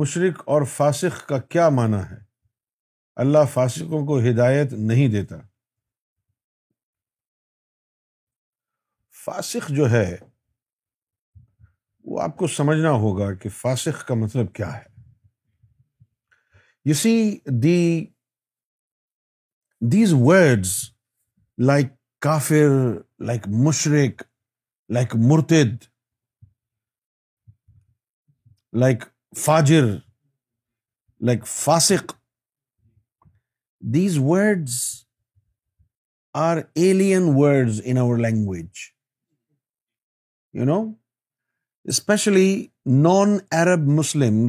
مشرق اور فاسق کا کیا معنی ہے اللہ فاسقوں کو ہدایت نہیں دیتا فاسق جو ہے وہ آپ کو سمجھنا ہوگا کہ فاسق کا مطلب کیا ہے یسی دیز ورڈز لائک کافر لائک مشرق لائک مرتد لائک فاجر لائک فاسق these words are alien words in our language you know especially non Arab Muslim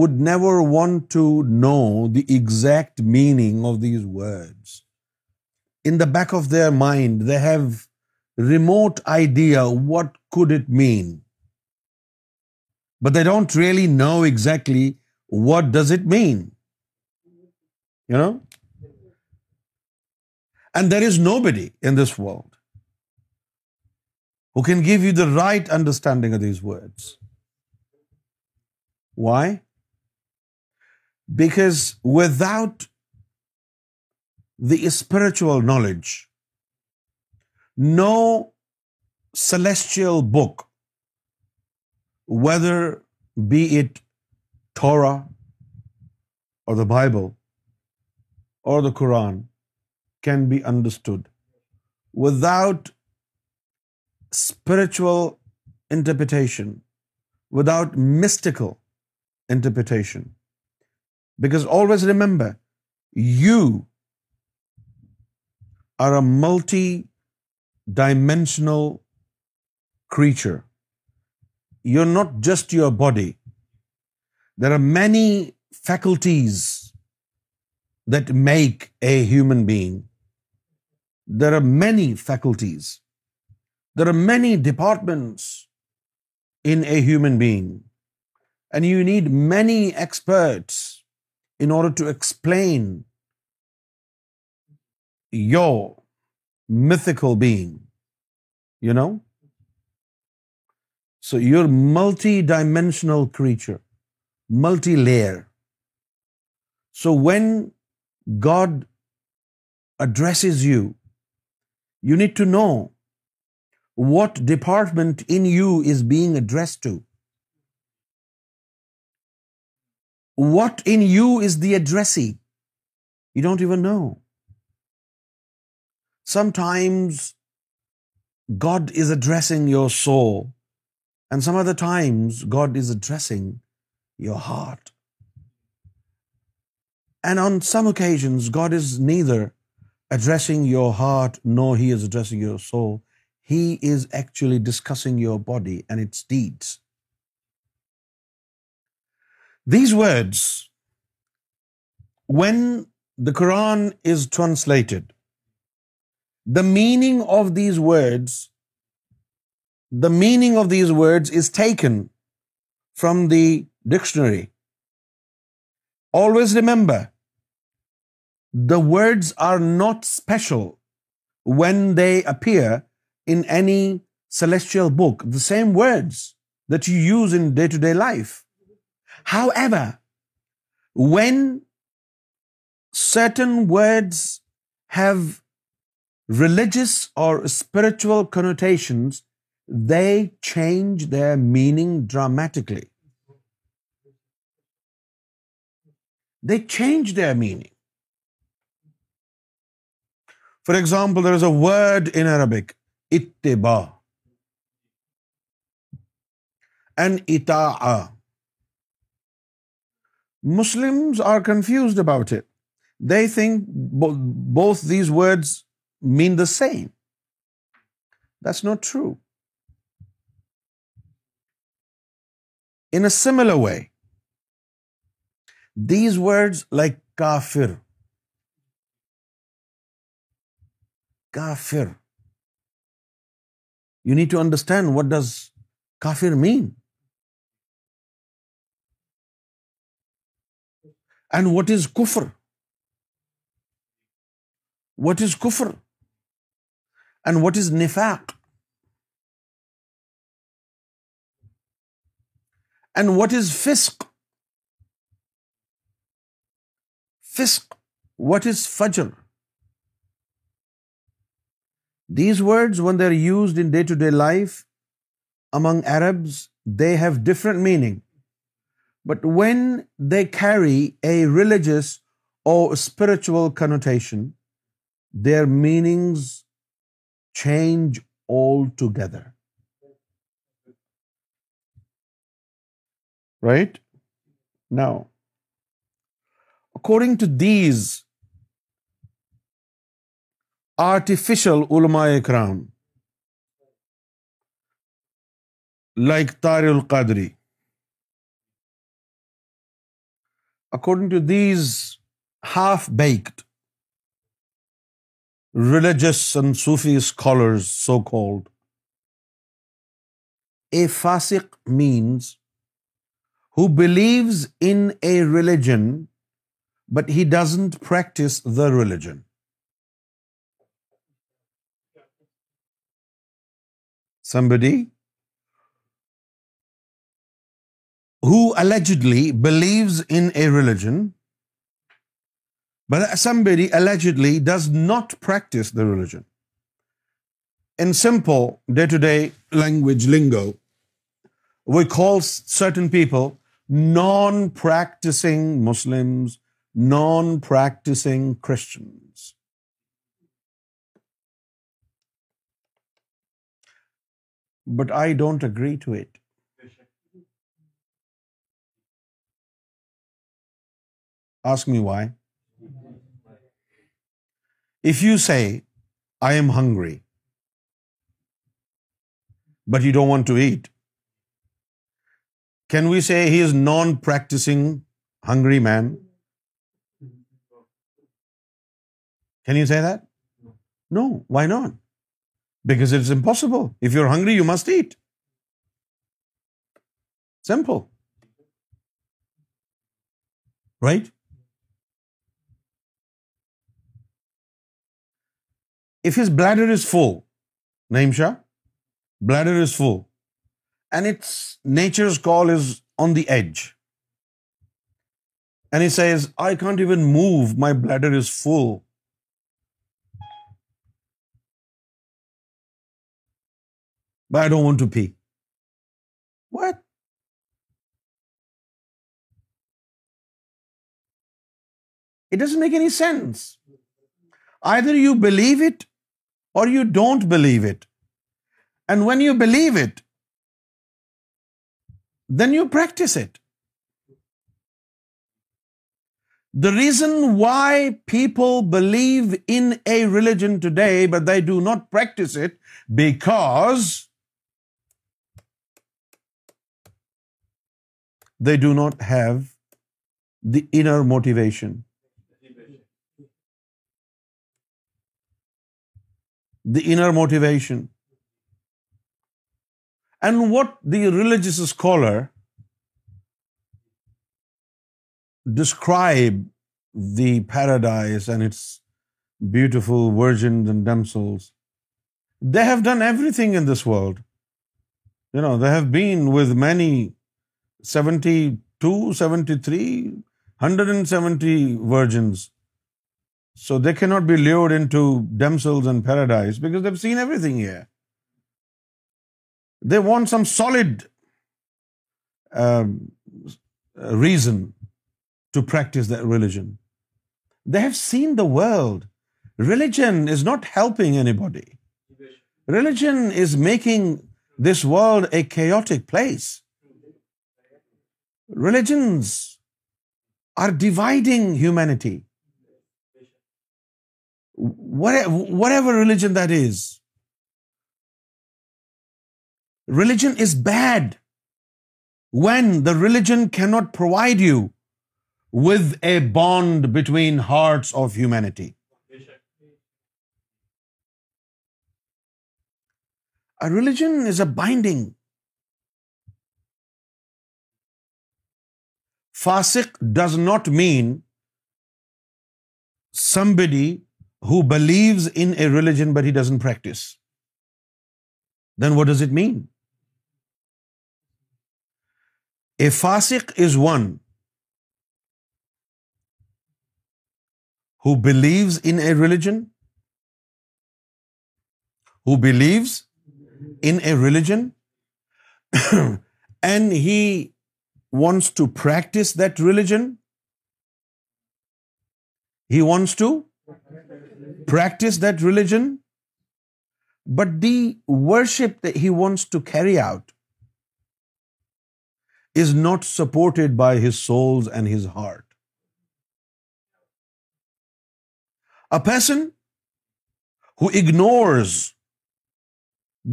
would never want to know the exact meaning of these word in the back of their mind they have remote idea what could it mean but they don't really know exactly what does it mean, you know? And there is nobody in this world who can give you the right understanding of these words. Why? Because without the spiritual knowledge, no celestial book whether be it Torah or the Bible or the Quran can be understood without spiritual interpretation, without mystical interpretation. Because always remember, you are a multi-dimensional creature you're not just your body. There are many faculties that make a human being. There are many faculties. There are many departments in a human being. And you need many experts in order to explain your mythical being, you know? So you're multi-dimensional creature, multi-layer. So when God addresses you, you need to know what department in you is being addressed to. What in you is the addressee? You don't even know. Sometimes God is addressing your soul and some other times, God is addressing your heart. And on some occasions, God is neither addressing your heart, nor He is addressing your soul. He is actually discussing your body and its deeds. These words, when the Quran is translated, the meaning of these words the meaning of these words is taken from the dictionary. Always remember, the words are not special when they appear in any celestial book, the same words that you use in day-to-day life. However, when certain words have religious or spiritual connotations, they change the meaning dramatically they change the meaning for example there is a word in Arabic Utba and اتا Muslim are confused about it they think both these words mean the same this not true a similar way these word like کافر کافر you need to understand what does کافر mean and what is کفر what is کفر and what is نفیکٹ and what is فسک فسک what is فجر these words when they are used in day to day life among Arabs they have different meaning but when they carry a religious or spiritual connotation or meanings change all together right now according to these artificial علما اکرام like Tahir Alqadri according to these half baked religious and Sufi scholars so called a فاسک means who believes in a religion, but he doesn't practice the religion. Somebody who allegedly believes in a religion, but somebody allegedly does not practice the religion. In simple day-to-day language lingo, we call certain people non-practicing Muslims, non-practicing Christians. But I don't agree to it. Ask me why. If you say, I am hungry, but you don't want to eat, can we say he is non-practicing hungry man? Can you say that? No. Why not? Because it's impossible. If you're hungry, you must eat. Simple. Right? If his bladder is full, Naeem Shah, bladder is full, and its nature's call is on the edge. And he says, I can't even move, my bladder is full. But I don't want to pee. What? It doesn't make any sense. Either you believe it or you don't believe it. And when you believe it, then you practice it. The reason why people believe in a religion today, but they do not practice it, because they do not have the inner motivation. The inner motivation. And what the religious scholar describe the paradise and its beautiful virgins and damsels, they have done everything in this world. You know, they have been with many 72, 73, 170 virgins. So they cannot be lured into damsels and paradise because they've seen everything here. They want some solid um, reason to practice that religion. They have seen the world. Religion is not helping anybody. Religion is making this world a chaotic place. Religions are dividing humanity. Whatever religion that is, Religion is bad when the religion cannot provide you with a bond between hearts of humanity. A religion is a binding. Fasiq does not mean somebody who believes in a religion but he doesn't practice. Then what does it mean? A fasiq is one who believes in a religion, and he wants to practice that religion. But the worship that he wants to carry out is not supported by his soul and his heart a person who ignores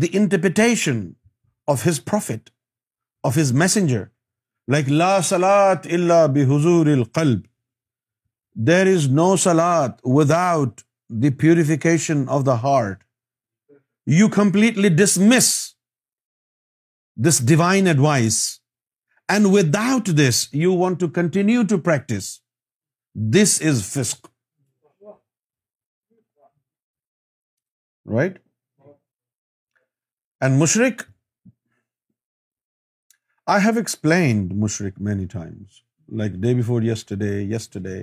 the interpretation of his prophet of his messenger like لا سلاد اللہ حضور القلب there is no salad without the purification of the heart you completely dismiss this divine advice and without this you want to continue to practice this is فسک right and مشرق I have explained مشرق many times like day before yesterday yesterday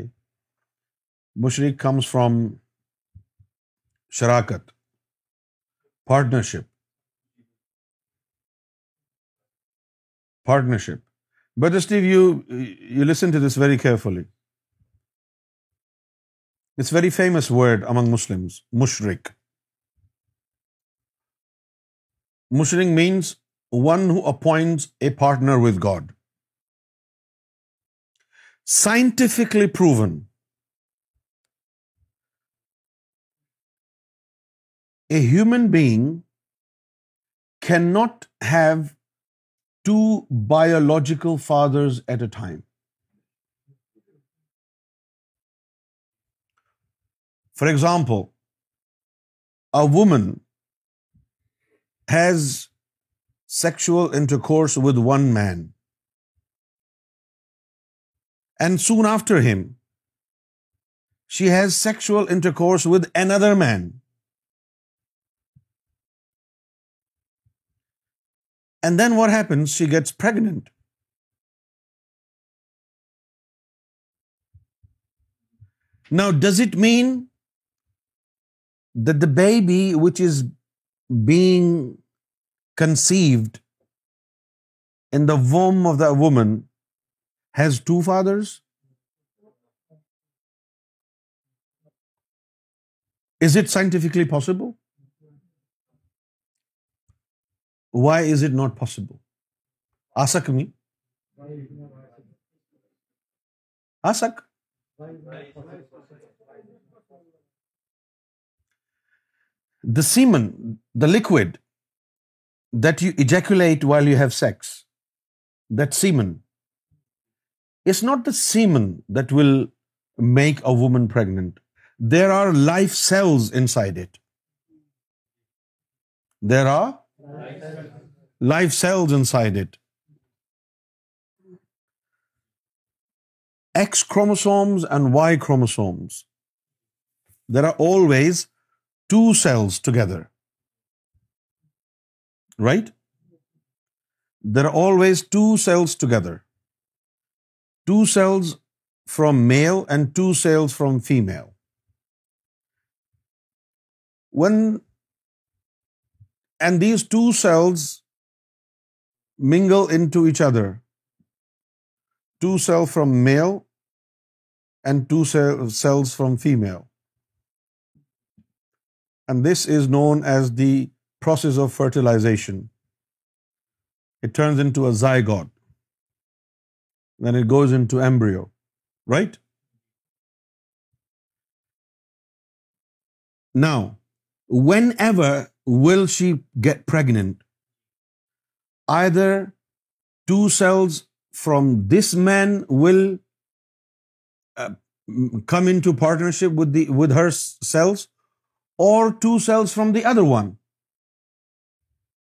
مشرق comes from شراکت partnership partnership but Steve you you listen to this very carefully it's very famous word among Muslim مشرق مشرق means one who appoint a partner with God scientifically proven a human being can not have two biological fathers at a time. For example, a woman has sexual intercourse with one man, and soon after him, she has sexual intercourse with another man. And then what happens? She gets pregnant. Now, does it mean that the baby which is being conceived in the womb of the woman has two fathers? Is it scientifically possible? Why is it not possible? Ask me. Ask. The semen, the liquid that you ejaculate while you have sex, that semen, it's not the semen that will make a woman pregnant. There are life cells inside it. There are life cells inside it. X chromosomes and Y chromosomes. There are always two cells together, right? There are always two cells together. Two cells from male and two cells from female. When and these two cells mingle into each other. Two cells from male and two cells from female. And this is known as the process of fertilization. It turns into a zygote. Then it goes into embryo, right? Now, whenever will she get pregnant? Either two cells from this man will uh, come into partnership with her cells, or two cells from the other one.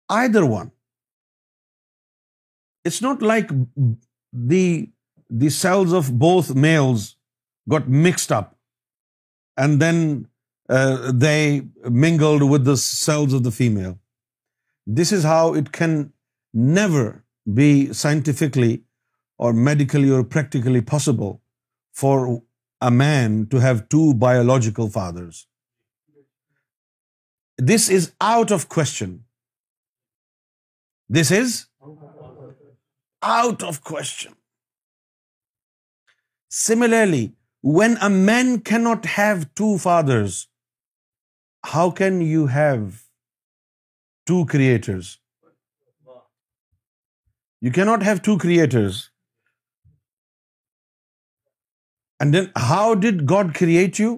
Either one. It's not like the cells of both males got mixed up and then uh, they mingled with the cells of the female. This is how it can never be scientifically or medically or practically possible for a man to have two biological fathers. This is out of question. This is out of question. Similarly, when a man cannot have two fathers, how can you have two creators? You cannot have two creators. And then how did God create you?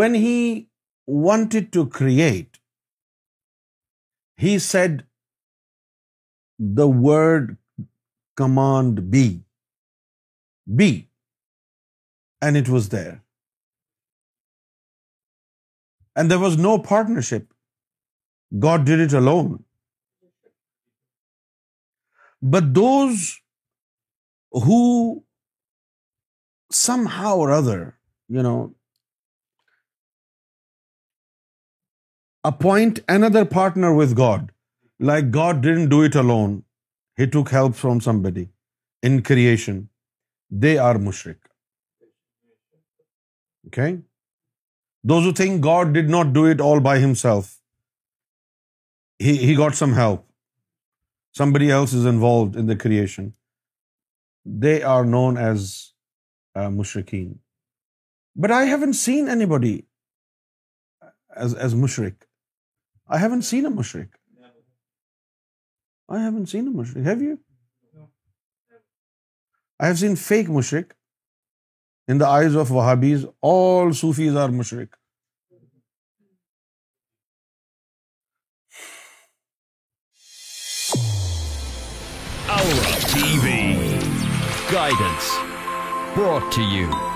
When He wanted to create, He said the word command be. Be. And it was there. And there was no partnership. God did it alone. But those who somehow or other, appoint another partner with God, like God didn't do it alone, He took help from somebody in creation, they are mushrik. Okay? Does you think God did not do it all by himself he got some help somebody hills is involved in the creation they are known as مشرقین but I have and seen anybody as as مشرق I haven't seen a مشرق I haven't seen a مشرق have you I have seen fake مشرق in the eyes of Wahhabis all Sufis are مشرق you